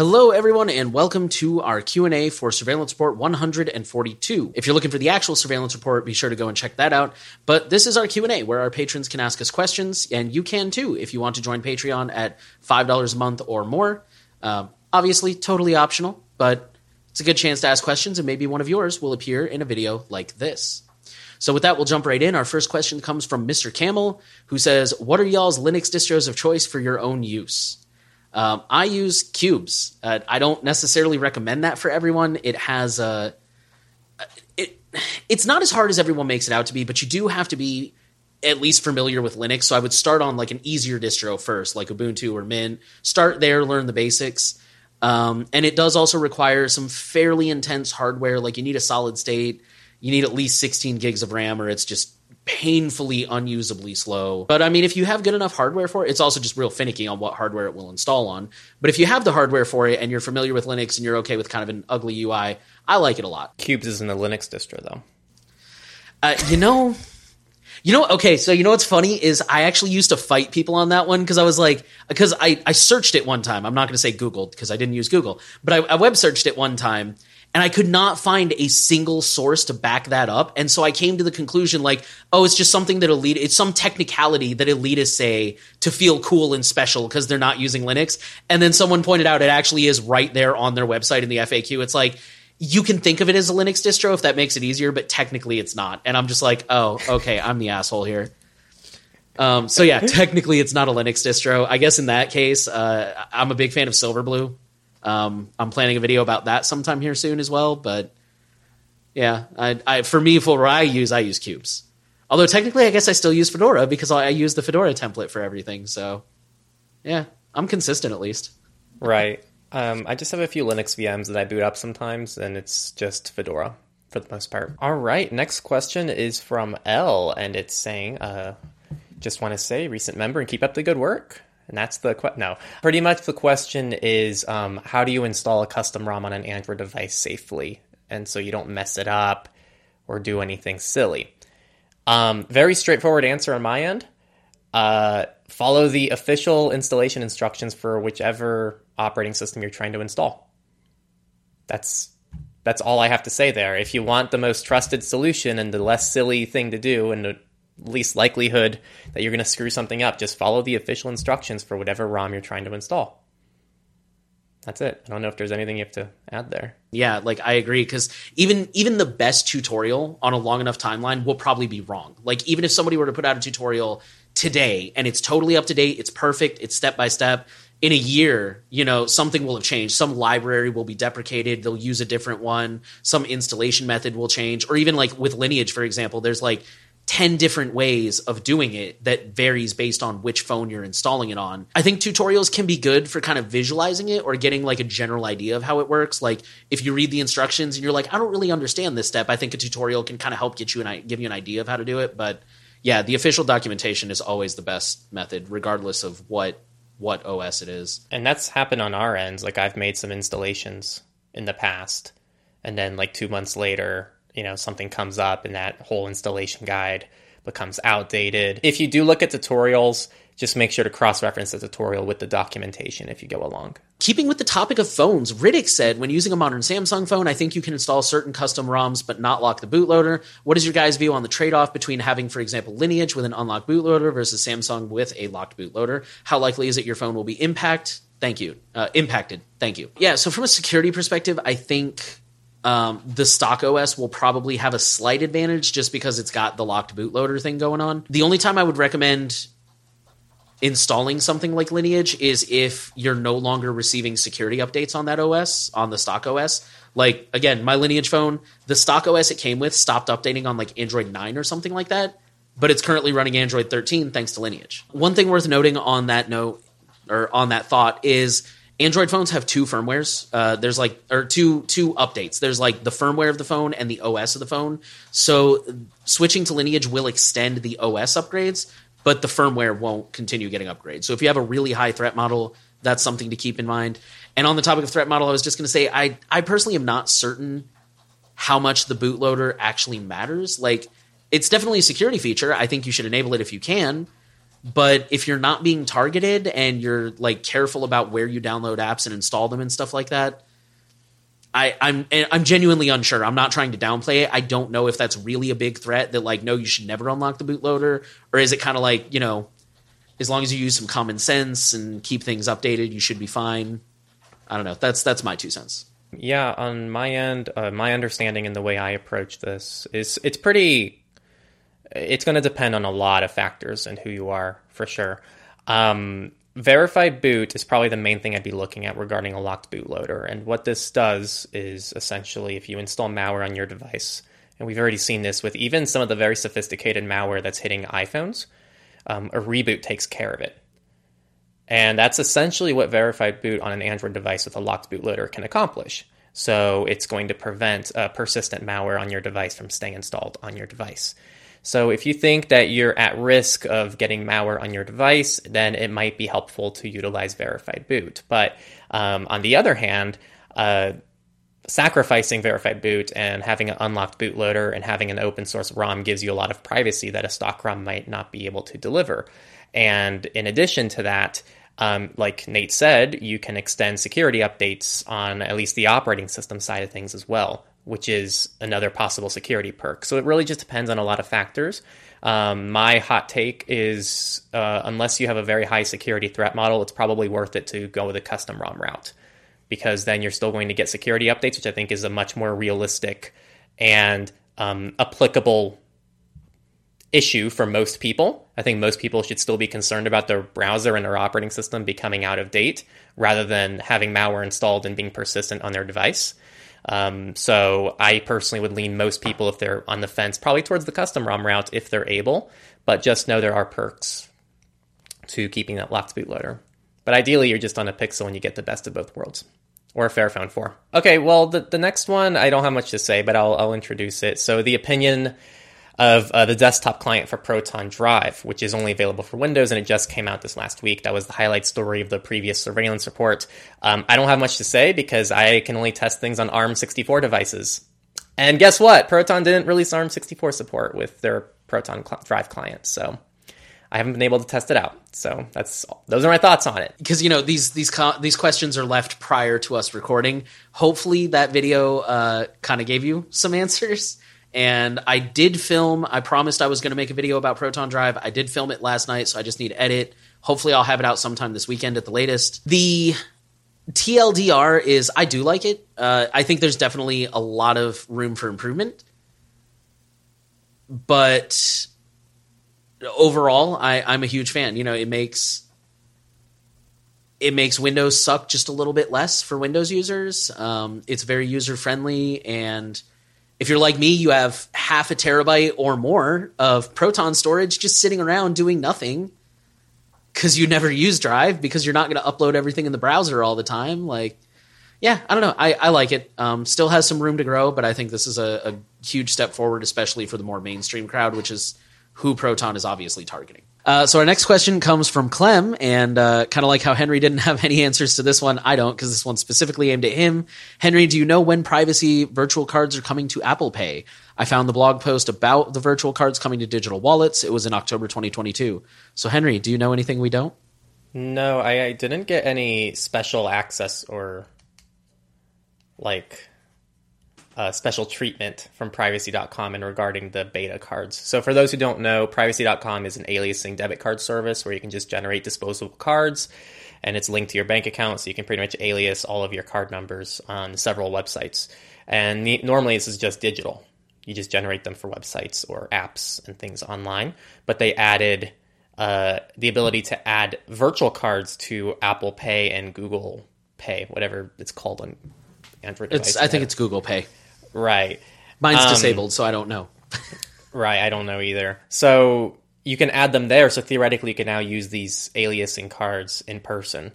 Hello, everyone, and welcome to our Q&A for Surveillance Report 142. If you're looking for the actual surveillance report, be sure to go and check that out. But this is our Q&A, where our patrons can ask us questions, and you can too if you want to join Patreon at $5 a month or more. Um, obviously, totally optional, but it's a good chance to ask questions, and maybe one of yours will appear in a video like this. So with that, we'll jump right in. Our first question comes from Mr. Camel, who says, "What are y'all's Linux distros of choice for your own use?" Um, I use Qubes. Uh, I don't necessarily recommend that for everyone. It has a it. It's not as hard as everyone makes it out to be, but you do have to be at least familiar with Linux. So I would start on like an easier distro first, like Ubuntu or Mint. Start there, learn the basics. Um, and it does also require some fairly intense hardware. Like you need a solid state, you need at least 16 gigs of RAM, or it's just painfully unusably slow. But I mean, if you have good enough hardware for it, it's also just real finicky on what hardware it will install on. But if you have the hardware for it and you're familiar with Linux and you're okay with kind of an ugly UI, I like it a lot. Qubes isn't a Linux distro though. Uh, you know, you know, okay, so you know what's funny is I actually used to fight people on that one because I was like, because I, I searched it one time. I'm not going to say Googled because I didn't use Google, but I, I web searched it one time and I could not find a single source to back that up. And so I came to the conclusion like, oh, it's just something that elite, it's some technicality that elitists say to feel cool and special because they're not using Linux. And then someone pointed out it actually is right there on their website in the FAQ. It's like, you can think of it as a Linux distro if that makes it easier, but technically it's not. And I'm just like, oh, okay, I'm the asshole here. Um, so yeah, technically it's not a Linux distro. I guess in that case, uh, I'm a big fan of Silverblue. Um, I'm planning a video about that sometime here soon as well. But yeah, I, I, for me, for what I use, I use Qubes. Although technically, I guess I still use Fedora because I use the Fedora template for everything. So yeah, I'm consistent at least. Right. Um, I just have a few Linux VMs that I boot up sometimes, and it's just Fedora for the most part. All right, next question is from L, and it's saying, uh, "Just want to say, recent member, and keep up the good work." And that's the que- no. Pretty much the question is um, how do you install a custom ROM on an Android device safely, and so you don't mess it up or do anything silly. Um, very straightforward answer on my end. Uh, follow the official installation instructions for whichever operating system you're trying to install. That's that's all I have to say there. If you want the most trusted solution and the less silly thing to do and the least likelihood that you're going to screw something up. Just follow the official instructions for whatever ROM you're trying to install. That's it. I don't know if there's anything you have to add there. Yeah, like I agree because even even the best tutorial on a long enough timeline will probably be wrong. Like even if somebody were to put out a tutorial today and it's totally up to date, it's perfect, it's step by step. In a year, you know, something will have changed. Some library will be deprecated. They'll use a different one. Some installation method will change. Or even like with Lineage, for example, there's like 10 different ways of doing it that varies based on which phone you're installing it on. I think tutorials can be good for kind of visualizing it or getting like a general idea of how it works. Like if you read the instructions and you're like, I don't really understand this step, I think a tutorial can kind of help get you an give you an idea of how to do it. But yeah, the official documentation is always the best method, regardless of what what OS it is. And that's happened on our ends. Like I've made some installations in the past, and then like two months later, you know something comes up and that whole installation guide becomes outdated. If you do look at tutorials, just make sure to cross reference the tutorial with the documentation if you go along. Keeping with the topic of phones, Riddick said when using a modern Samsung phone, I think you can install certain custom ROMs but not lock the bootloader. What is your guys' view on the trade off between having, for example, Lineage with an unlocked bootloader versus Samsung with a locked bootloader? How likely is it your phone will be impact? Thank you. Uh, impacted. Thank you. Yeah, so from a security perspective, I think um, the stock OS will probably have a slight advantage just because it's got the locked bootloader thing going on. The only time I would recommend installing something like Lineage is if you're no longer receiving security updates on that OS, on the stock OS. Like, again, my Lineage phone, the stock OS it came with stopped updating on like Android 9 or something like that, but it's currently running Android 13 thanks to Lineage. One thing worth noting on that note, or on that thought, is Android phones have two firmwares. Uh, there's like or two two updates. There's like the firmware of the phone and the OS of the phone. So switching to Lineage will extend the OS upgrades, but the firmware won't continue getting upgrades. So if you have a really high threat model, that's something to keep in mind. And on the topic of threat model, I was just going to say I I personally am not certain how much the bootloader actually matters. Like it's definitely a security feature. I think you should enable it if you can. But if you're not being targeted and you're like careful about where you download apps and install them and stuff like that, I, I'm I'm genuinely unsure. I'm not trying to downplay it. I don't know if that's really a big threat that like no, you should never unlock the bootloader, or is it kind of like you know, as long as you use some common sense and keep things updated, you should be fine. I don't know. That's that's my two cents. Yeah, on my end, uh, my understanding and the way I approach this is it's pretty. It's going to depend on a lot of factors and who you are for sure. Um, verified boot is probably the main thing I'd be looking at regarding a locked bootloader. And what this does is essentially if you install malware on your device, and we've already seen this with even some of the very sophisticated malware that's hitting iPhones, um, a reboot takes care of it. And that's essentially what verified boot on an Android device with a locked bootloader can accomplish. So it's going to prevent uh, persistent malware on your device from staying installed on your device. So if you think that you're at risk of getting malware on your device, then it might be helpful to utilize verified boot. But um, on the other hand, uh, sacrificing verified boot and having an unlocked bootloader and having an open source ROM gives you a lot of privacy that a stock ROM might not be able to deliver. And in addition to that, um, like Nate said, you can extend security updates on at least the operating system side of things as well which is another possible security perk. So it really just depends on a lot of factors. Um, my hot take is uh, unless you have a very high security threat model, it's probably worth it to go with a custom ROM route because then you're still going to get security updates, which I think is a much more realistic and um, applicable issue for most people. I think most people should still be concerned about their browser and their operating system becoming out of date rather than having malware installed and being persistent on their device. Um, so I personally would lean most people if they're on the fence, probably towards the custom ROM route if they're able, but just know there are perks to keeping that locked bootloader. But ideally, you're just on a Pixel and you get the best of both worlds. Or a Fairphone 4. Okay, well, the, the next one, I don't have much to say, but I'll, I'll introduce it. So, the opinion of uh, the desktop client for Proton Drive, which is only available for Windows, and it just came out this last week. That was the highlight story of the previous surveillance report. Um, I don't have much to say because I can only test things on ARM64 devices. And guess what? Proton didn't release ARM64 support with their Proton cl- Drive client, so I haven't been able to test it out. So that's those are my thoughts on it. Because you know these these co- these questions are left prior to us recording. Hopefully that video uh, kind of gave you some answers. And I did film. I promised I was going to make a video about Proton Drive. I did film it last night, so I just need to edit. Hopefully, I'll have it out sometime this weekend at the latest. The TLDR is I do like it. Uh, I think there's definitely a lot of room for improvement, but overall, I, I'm a huge fan. You know, it makes it makes Windows suck just a little bit less for Windows users. Um, it's very user friendly and if you're like me, you have half a terabyte or more of Proton storage just sitting around doing nothing because you never use Drive because you're not going to upload everything in the browser all the time. Like, yeah, I don't know. I, I like it. Um, still has some room to grow, but I think this is a, a huge step forward, especially for the more mainstream crowd, which is who Proton is obviously targeting. Uh, so our next question comes from Clem, and uh, kind of like how Henry didn't have any answers to this one, I don't because this one's specifically aimed at him. Henry, do you know when privacy virtual cards are coming to Apple Pay? I found the blog post about the virtual cards coming to digital wallets. It was in October 2022. So Henry, do you know anything we don't? No, I, I didn't get any special access or like uh, special treatment from privacy.com and regarding the beta cards. So, for those who don't know, privacy.com is an aliasing debit card service where you can just generate disposable cards and it's linked to your bank account, so you can pretty much alias all of your card numbers on several websites. And the, normally, this is just digital. You just generate them for websites or apps and things online. But they added uh, the ability to add virtual cards to Apple Pay and Google Pay, whatever it's called on Android devices. I think it's Google Pay. Right. Mine's Um, disabled, so I don't know. Right, I don't know either. So you can add them there. So theoretically, you can now use these aliasing cards in person.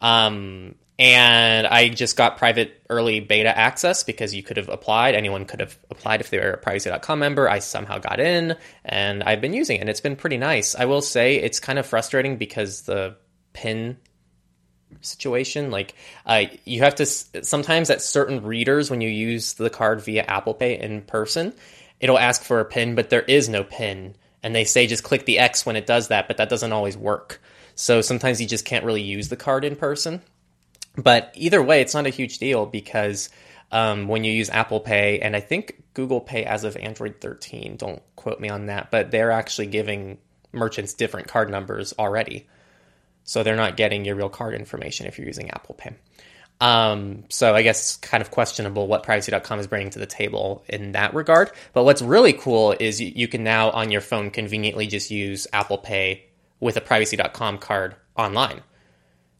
Um, and I just got private early beta access because you could have applied. Anyone could have applied if they were a privacy.com member. I somehow got in and I've been using it. And it's been pretty nice. I will say it's kind of frustrating because the pin situation like uh, you have to sometimes at certain readers when you use the card via apple pay in person it'll ask for a pin but there is no pin and they say just click the X when it does that, but that doesn't always work. So sometimes you just can't really use the card in person. But either way, it's not a huge deal because um, when you use Apple Pay, and I think Google Pay as of Android 13, don't quote me on that, but they're actually giving merchants different card numbers already. So they're not getting your real card information if you're using Apple Pay. Um, so I guess it's kind of questionable what privacy.com is bringing to the table in that regard. But what's really cool is you, you can now on your phone conveniently just use Apple Pay with a privacy.com card online.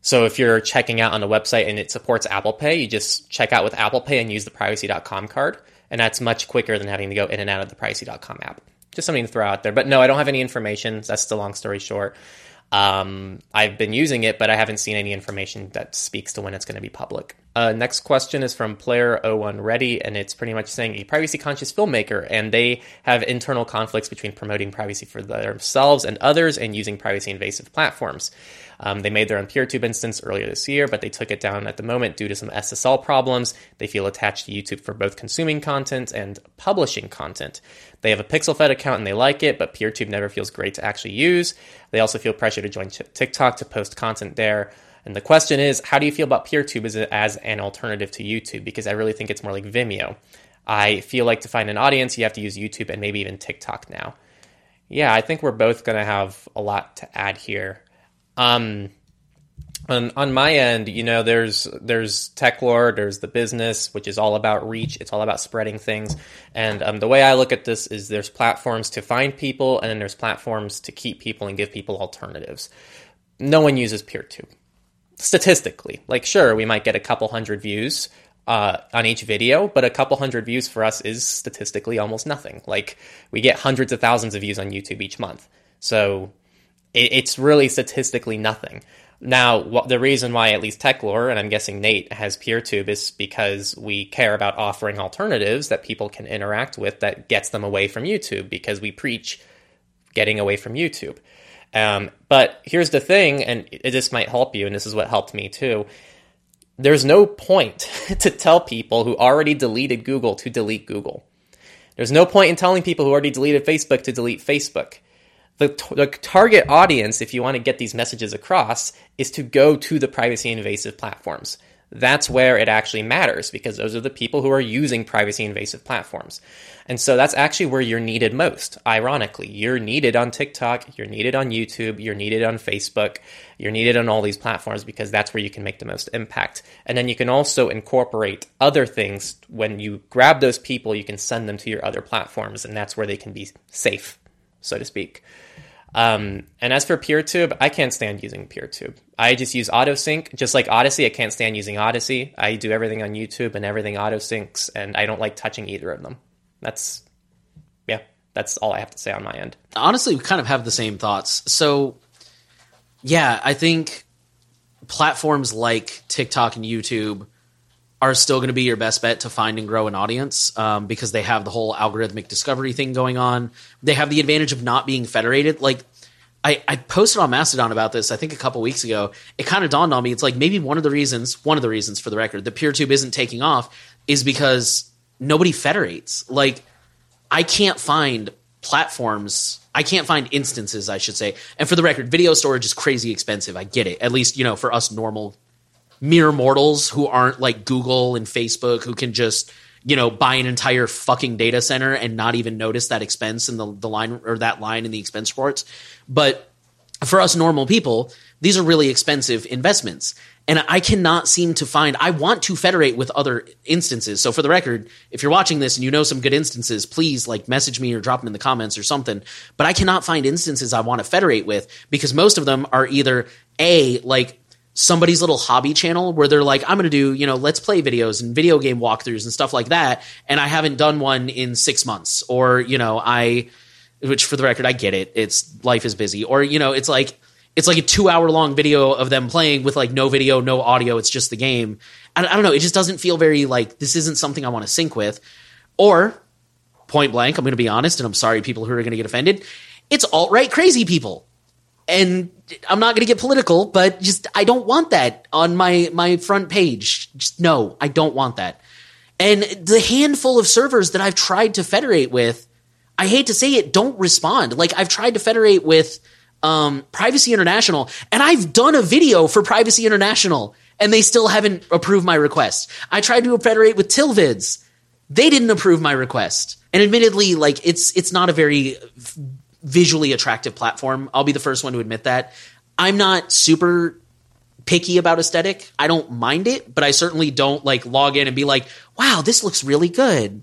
So if you're checking out on the website and it supports Apple Pay, you just check out with Apple Pay and use the privacy.com card. And that's much quicker than having to go in and out of the privacy.com app. Just something to throw out there. But no, I don't have any information. That's the long story short. Um, I've been using it, but I haven't seen any information that speaks to when it's going to be public. Uh, next question is from Player 01 Ready, and it's pretty much saying a privacy conscious filmmaker, and they have internal conflicts between promoting privacy for themselves and others and using privacy invasive platforms. Um, they made their own PeerTube instance earlier this year, but they took it down at the moment due to some SSL problems. They feel attached to YouTube for both consuming content and publishing content. They have a PixelFed account and they like it, but PeerTube never feels great to actually use. They also feel pressure to join TikTok to post content there. And the question is, how do you feel about PeerTube as, as an alternative to YouTube? Because I really think it's more like Vimeo. I feel like to find an audience, you have to use YouTube and maybe even TikTok now. Yeah, I think we're both going to have a lot to add here. Um, on, on my end, you know, there's there's Techlore, there's the business, which is all about reach. It's all about spreading things. And um, the way I look at this is there's platforms to find people, and then there's platforms to keep people and give people alternatives. No one uses PeerTube statistically. Like, sure, we might get a couple hundred views uh, on each video, but a couple hundred views for us is statistically almost nothing. Like, we get hundreds of thousands of views on YouTube each month. So it, it's really statistically nothing. Now, what, the reason why at least Techlore, and I'm guessing Nate has PeerTube, is because we care about offering alternatives that people can interact with that gets them away from YouTube because we preach getting away from YouTube. Um, but here's the thing, and this might help you, and this is what helped me too. There's no point to tell people who already deleted Google to delete Google. There's no point in telling people who already deleted Facebook to delete Facebook the, t- the target audience, if you want to get these messages across, is to go to the privacy invasive platforms. That's where it actually matters because those are the people who are using privacy invasive platforms. And so that's actually where you're needed most. Ironically, you're needed on TikTok, you're needed on YouTube, you're needed on Facebook, you're needed on all these platforms because that's where you can make the most impact. And then you can also incorporate other things. When you grab those people, you can send them to your other platforms, and that's where they can be safe, so to speak. Um, and as for PeerTube, I can't stand using PeerTube. I just use AutoSync, just like Odysee. I can't stand using Odysee. I do everything on YouTube and everything AutoSyncs, and I don't like touching either of them. That's yeah, that's all I have to say on my end. Honestly, we kind of have the same thoughts. So yeah, I think platforms like TikTok and YouTube are still going to be your best bet to find and grow an audience um, because they have the whole algorithmic discovery thing going on. They have the advantage of not being federated. Like I, I posted on Mastodon about this, I think a couple weeks ago. It kind of dawned on me. It's like maybe one of the reasons, one of the reasons for the record, the PeerTube isn't taking off is because nobody federates. Like I can't find platforms. I can't find instances, I should say. And for the record, video storage is crazy expensive. I get it. At least, you know, for us normal mere mortals who aren't like Google and Facebook who can just you know buy an entire fucking data center and not even notice that expense in the the line or that line in the expense reports. But for us normal people, these are really expensive investments. And I cannot seem to find, I want to federate with other instances. So for the record, if you're watching this and you know some good instances, please like message me or drop them in the comments or something. But I cannot find instances I want to federate with because most of them are either A, like somebody's little hobby channel where they're like, I'm going to do, you know, let's play videos and video game walkthroughs and stuff like that. And I haven't done one in six months. Or, you know, I, which for the record, I get it. It's life is busy. Or, you know, it's like, it's like a two hour long video of them playing with like no video, no audio. It's just the game. I, I don't know. It just doesn't feel very like this isn't something I want to sync with. Or, point blank, I'm going to be honest, and I'm sorry, people who are going to get offended. It's alt right crazy people and I'm not going to get political, but just I don't want that on my my front page. Just no, I don't want that. And the handful of servers that I've tried to federate with, I hate to say it, don't respond. Like I've tried to federate with um, Privacy International, and I've done a video for Privacy International, and they still haven't approved my request. I tried to federate with Tilvids. They didn't approve my request. And admittedly, like it's it's not a very visually attractive platform. I'll be the first one to admit that. I'm not super picky about aesthetic. I don't mind it, but I certainly don't like log in and be like, wow, this looks really good.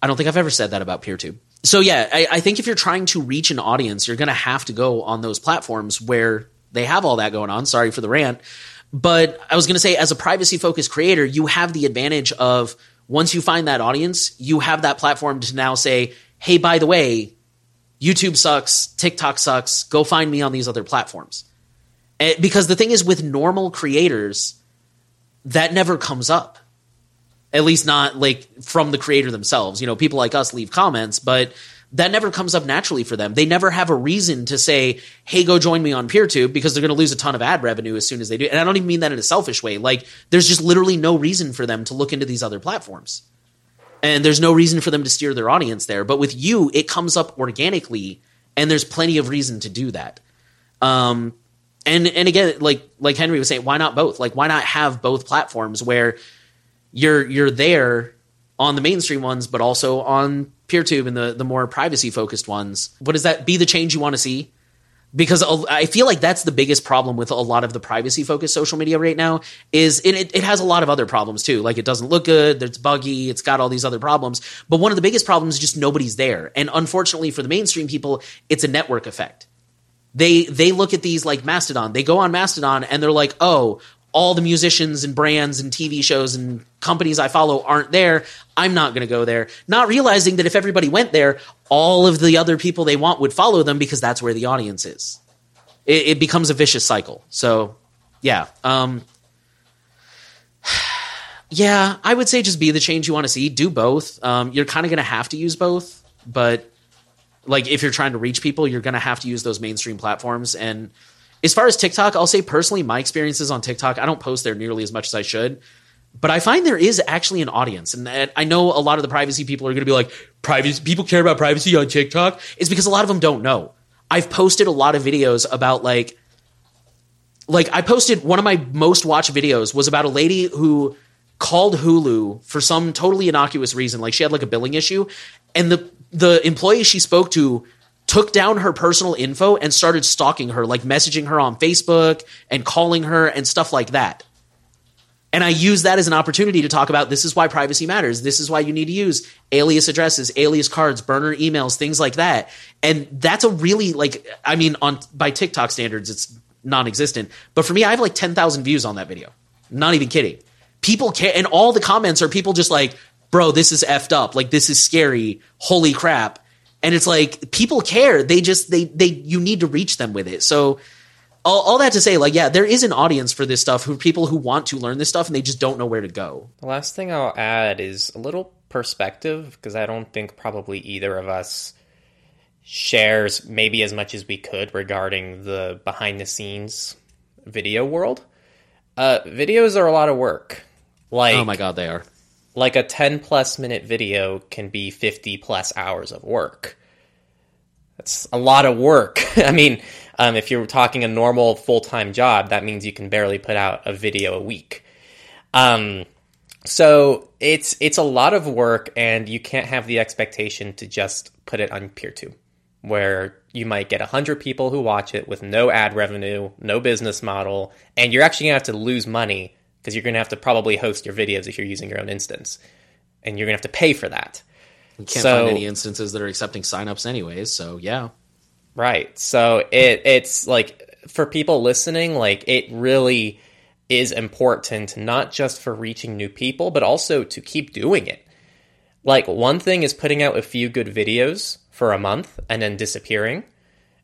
I don't think I've ever said that about PeerTube. So yeah, I, I think if you're trying to reach an audience, you're going to have to go on those platforms where they have all that going on. Sorry for the rant. But I was going to say, as a privacy focused creator, you have the advantage of once you find that audience, you have that platform to now say, hey, by the way, YouTube sucks, TikTok sucks, go find me on these other platforms. And because the thing is, with normal creators, that never comes up. At least not like from the creator themselves. You know, people like us leave comments, but that never comes up naturally for them. They never have a reason to say, hey, go join me on PeerTube because they're going to lose a ton of ad revenue as soon as they do. And I don't even mean that in a selfish way. Like, there's just literally no reason for them to look into these other platforms. And there's no reason for them to steer their audience there. But with you, it comes up organically, and there's plenty of reason to do that. Um, and and again, like like Henry was saying, why not both? Like, why not have both platforms where you're you're there on the mainstream ones, but also on PeerTube and the the more privacy focused ones. What does that be the change you want to see? Because I feel like that's the biggest problem with a lot of the privacy focused social media right now is it, it has a lot of other problems too. Like it doesn't look good, it's buggy, it's got all these other problems. But one of the biggest problems is just nobody's there. And unfortunately for the mainstream people, it's a network effect. They they look at these like Mastodon. They go on Mastodon and they're like, "Oh, all the musicians and brands and TV shows and companies I follow aren't there. I'm not going to go there. Not realizing that if everybody went there, all of the other people they want would follow them because that's where the audience is. It, it becomes a vicious cycle. So, yeah. Um, yeah, I would say just be the change you want to see. Do both. Um, you're kind of going to have to use both, but like if you're trying to reach people, you're going to have to use those mainstream platforms and as far as TikTok, I'll say personally, my experiences on TikTok, I don't post there nearly as much as I should. But I find there is actually an audience. And I know a lot of the privacy people are going to be like, privacy, people care about privacy on TikTok. It's because a lot of them don't know. I've posted a lot of videos about like, like I posted one of my most watched videos was about a lady who called Hulu for some totally innocuous reason. Like she had like a billing issue and the, the employee she spoke to took down her personal info and started stalking her, like messaging her on Facebook and calling her and stuff like that. And I use that as an opportunity to talk about this is why privacy matters. This is why you need to use alias addresses, alias cards, burner emails, things like that. And that's a really like I mean on by TikTok standards it's non-existent, but for me I have like 10,000 views on that video. Not even kidding. People care and all the comments are people just like, "Bro, this is effed up. Like this is scary. Holy crap." And it's like people care. They just they they you need to reach them with it. So all, all, that to say like yeah there is an audience for this stuff who people who want to learn this stuff and they just don't know where to go. The last thing i'll add is a little perspective because i don't think probably either of us shares maybe as much as we could regarding the behind the scenes video world. Uh, videos are a lot of work. Like oh my god they are like a 10 plus minute video can be 50 plus hours of work. That's a lot of work. I mean, um, if you're talking a normal full time job, that means you can barely put out a video a week. Um, so it's it's a lot of work, and you can't have the expectation to just put it on PeerTube, where you might get hundred people who watch it with no ad revenue, no business model, and you're actually gonna have to lose money because you're going to have to probably host your videos if you're using your own instance, and you're going to have to pay for that. You can't so, find any instances that are accepting signups anyways, so yeah. Right. So it it's like for people listening, like it really is important not just for reaching new people, but also to keep doing it. Like one thing is putting out a few good videos for a month and then disappearing.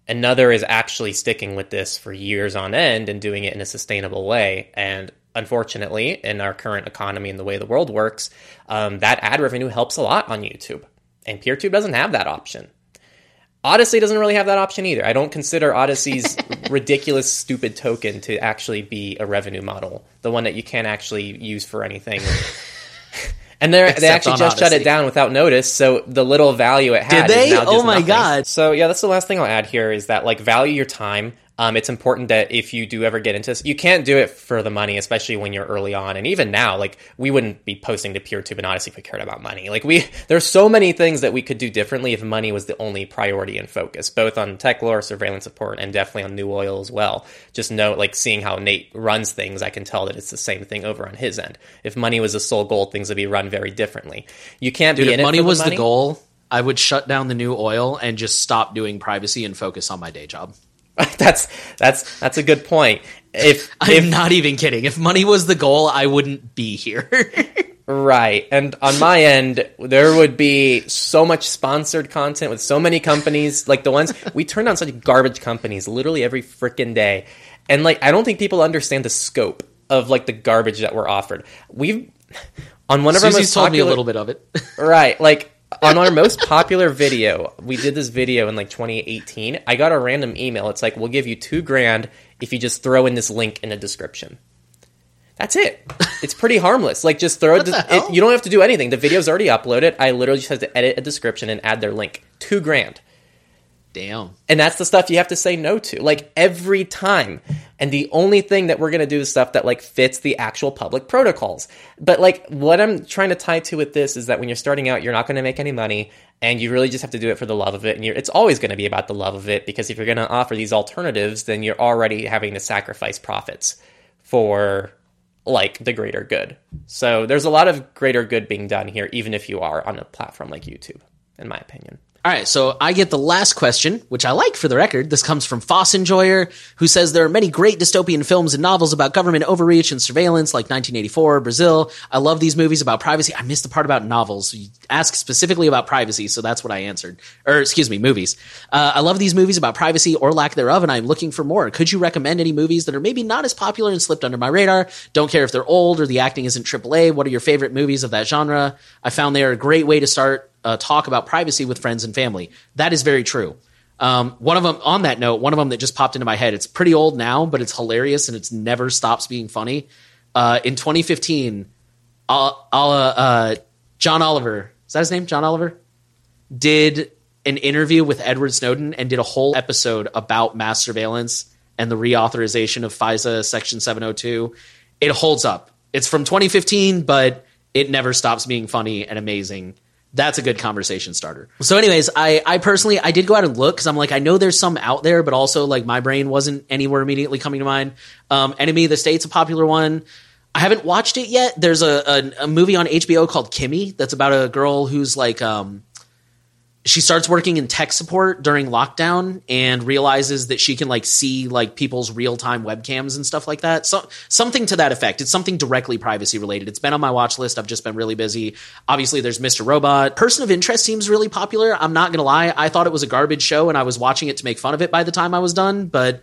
Another is actually sticking with this for years on end and doing it in a sustainable way. And unfortunately, in our current economy and the way the world works, um, that ad revenue helps a lot on YouTube. And PeerTube doesn't have that option. Odysee doesn't really have that option either. I don't consider Odysee's ridiculous, stupid token to actually be a revenue model, the one that you can't actually use for anything. And they they actually just shut it down without notice, so the little value it had. Did they? Oh my nothing. God. So yeah, that's the last thing I'll add here is that like value your time. Um, it's important that if you do ever get into this, you can't do it for the money, especially when you're early on. And even now, like we wouldn't be posting to PeerTube and Odysee if we cared about money. Like we, there's so many things that we could do differently if money was the only priority and focus, both on Techlore, surveillance support, and definitely on New Oil as well. Just note, like seeing how Nate runs things, I can tell that it's the same thing over on his end. If money was the sole goal, things would be run very differently. You can't Dude, be if money for was money. the goal, I would shut down the new oil and just stop doing privacy and focus on my day job. that's that's that's a good point. If I'm if not even kidding. If money was the goal, I wouldn't be here. Right. And on my end, there would be so much sponsored content with so many companies, like the ones we turn on such garbage companies literally every freaking day. And like I don't think people understand the scope of like the garbage that we're offered. We've on one of our Susie's most told me a little bit of it. Right. Like on our most popular video, we did this video in like 2018. I got a random email. It's like, we'll give you two grand if you just throw in this link in the description. That's it. It's pretty harmless. Like just throw it, it. You don't have to do anything. The video's already uploaded. I literally just have to edit a description and add their link. Two grand. Damn. And that's the stuff you have to say no to, like every time. And the only thing that we're gonna do is stuff that like fits the actual public protocols. But like what I'm trying to tie to with this is that when you're starting out, you're not gonna make any money, and you really just have to do it for the love of it. And it's always gonna be about the love of it because if you're gonna offer these alternatives, then you're already having to sacrifice profits for like the greater good. So there's a lot of greater good being done here, even if you are on a platform like YouTube, in my opinion. All right, so I get the last question, which I like for the record. This comes from Foss Enjoyer, who says there are many great dystopian films and novels about government overreach and surveillance, like 1984, Brazil. I love these movies about privacy. I missed the part about novels. You ask specifically about privacy, so that's what I answered. Or, excuse me, movies. Uh, I love these movies about privacy or lack thereof, and I'm looking for more. Could you recommend any movies that are maybe not as popular and slipped under my radar? Don't care if they're old or the acting isn't AAA. What are your favorite movies of that genre? I found they are a great way to start uh, talk about privacy with friends and family. That is very true. Um, one of them, on that note, one of them that just popped into my head. It's pretty old now, but it's hilarious and it's never stops being funny. Uh, in 2015, uh, uh, John Oliver, is that his name? John Oliver did an interview with Edward Snowden and did a whole episode about mass surveillance and the reauthorization of FISA Section 702. It holds up. It's from 2015, but it never stops being funny and amazing. That's a good conversation starter. So, anyways, I, I personally I did go out and look because I'm like I know there's some out there, but also like my brain wasn't anywhere immediately coming to mind. Um, Enemy of the State's a popular one. I haven't watched it yet. There's a, a a movie on HBO called Kimi that's about a girl who's like um she starts working in tech support during lockdown and realizes that she can like see like people's real-time webcams and stuff like that. So something to that effect. It's something directly privacy related. It's been on my watch list. I've just been really busy. Obviously there's Mr. Robot. Person of Interest seems really popular. I'm not to lie. I thought it was a garbage show and I was watching it to make fun of it by the time I was done, but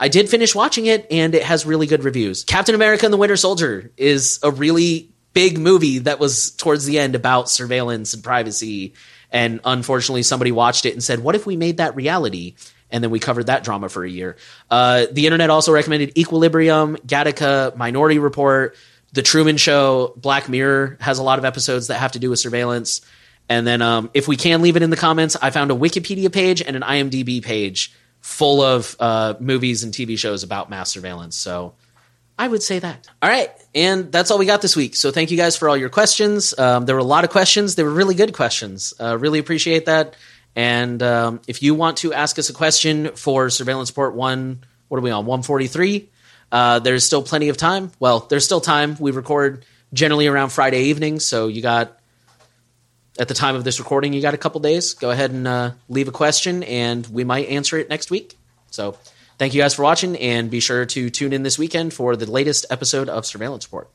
I did finish watching it and it has really good reviews. Captain America and the Winter Soldier is a really big movie that was towards the end about surveillance and privacy. And unfortunately, somebody watched it and said, What if we made that reality? And then we covered that drama for a year. Uh, the internet also recommended Equilibrium, Gattaca, Minority Report, The Truman Show, Black Mirror has a lot of episodes that have to do with surveillance. And then, um, if we can leave it in the comments, I found a Wikipedia page and an IMDb page full of uh, movies and TV shows about mass surveillance. So I would say that. All right. And that's all we got this week. So thank you guys for all your questions. Um, there were a lot of questions. They were really good questions. Uh, really appreciate that. And um, if you want to ask us a question for Surveillance Report 1, what are we on? 143? Uh, there's still plenty of time. Well, there's still time. We record generally around Friday evening. So you got, at the time of this recording, you got a couple days. Go ahead and uh, leave a question, and we might answer it next week. So thank you guys for watching, and be sure to tune in this weekend for the latest episode of Surveillance Report.